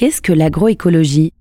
Qu'est-ce que l'agroécologie?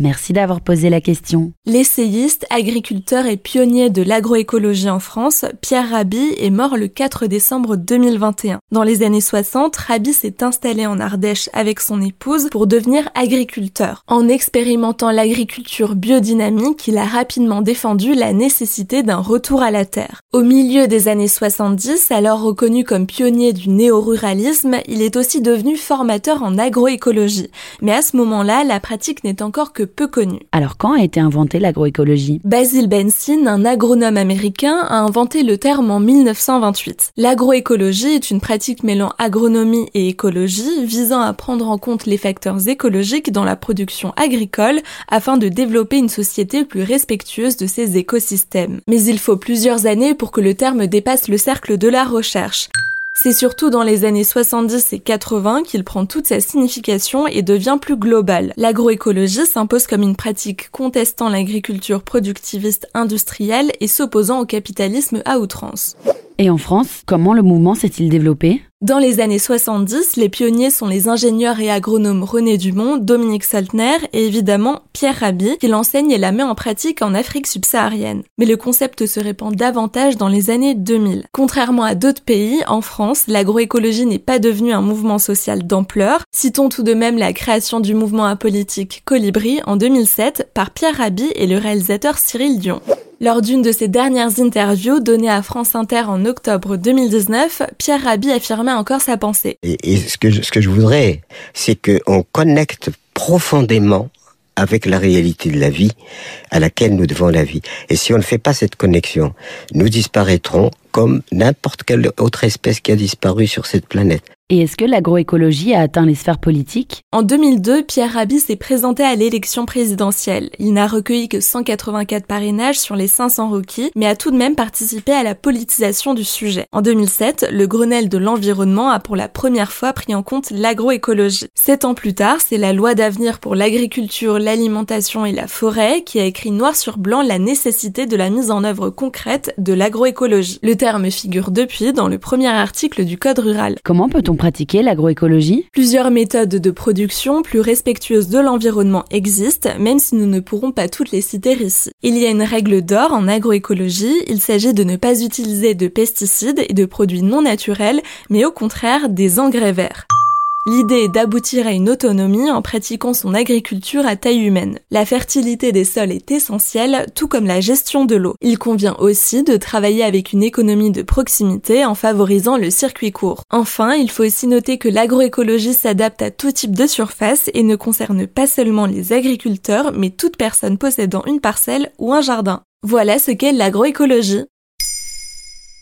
Merci d'avoir posé la question. L'essayiste, agriculteur et pionnier de l'agroécologie en France, Pierre Rabhi, est mort le 4 décembre 2021. Dans les années 60, Rabhi s'est installé en Ardèche avec son épouse pour devenir agriculteur. En expérimentant l'agriculture biodynamique, il a rapidement défendu la nécessité d'un retour à la terre. Au milieu des années 70, alors reconnu comme pionnier du néo-ruralisme, il est aussi devenu formateur en agroécologie. Mais à ce moment-là, la pratique n'est encore que peu connu. Alors quand a été inventée l'agroécologie? Basil Benson, un agronome américain, a inventé le terme en 1928. L'agroécologie est une pratique mêlant agronomie et écologie visant à prendre en compte les facteurs écologiques dans la production agricole afin de développer une société plus respectueuse de ses écosystèmes. Mais il faut plusieurs années pour que le terme dépasse le cercle de la recherche. C'est surtout dans les années 70 et 80 qu'il prend toute sa signification et devient plus global. L'agroécologie s'impose comme une pratique contestant l'agriculture productiviste industrielle et s'opposant au capitalisme à outrance. Et en France, comment le mouvement s'est-il développé? Dans les années 70, les pionniers sont les ingénieurs et agronomes René Dumont, Dominique Saltner et évidemment Pierre Rabhi, qui l'enseigne et la met en pratique en Afrique subsaharienne. Mais le concept se répand davantage dans les années 2000. Contrairement à d'autres pays, en France, l'agroécologie n'est pas devenue un mouvement social d'ampleur. Citons tout de même la création du mouvement apolitique Colibri en 2007 par Pierre Rabhi et le réalisateur Cyril Dion. Lors d'une de ses dernières interviews données à France Inter en octobre 2019, Pierre Rabhi affirmait encore sa pensée. Et, que je, ce que je voudrais, c'est qu'on connecte profondément avec la réalité de la vie à laquelle nous devons la vie. Et si on ne fait pas cette connexion, nous disparaîtrons comme n'importe quelle autre espèce qui a disparu sur cette planète. Et est-ce que l'agroécologie a atteint les sphères politiques? En 2002, Pierre Rabhi s'est présenté à l'élection présidentielle. Il n'a recueilli que 184 parrainages sur les 500 requis, mais a tout de même participé à la politisation du sujet. En 2007, le Grenelle de l'environnement a pour la première fois pris en compte l'agroécologie. Sept ans plus tard, c'est la loi d'avenir pour l'agriculture, l'alimentation et la forêt qui a écrit noir sur blanc la nécessité de la mise en œuvre concrète de l'agroécologie. Le terme figure depuis dans le premier article du Code rural. Comment peut-on pratiquer l'agroécologie Plusieurs méthodes de production plus respectueuses de l'environnement existent, même si nous ne pourrons pas toutes les citer ici. Il y a une règle d'or en agroécologie, il s'agit de ne pas utiliser de pesticides et de produits non naturels, mais au contraire des engrais verts. L'idée est d'aboutir à une autonomie en pratiquant son agriculture à taille humaine. La fertilité des sols est essentielle, tout comme la gestion de l'eau. Il convient aussi de travailler avec une économie de proximité en favorisant le circuit court. Enfin, il faut aussi noter que l'agroécologie s'adapte à tout type de surface et ne concerne pas seulement les agriculteurs, mais toute personne possédant une parcelle ou un jardin. Voilà ce qu'est l'agroécologie.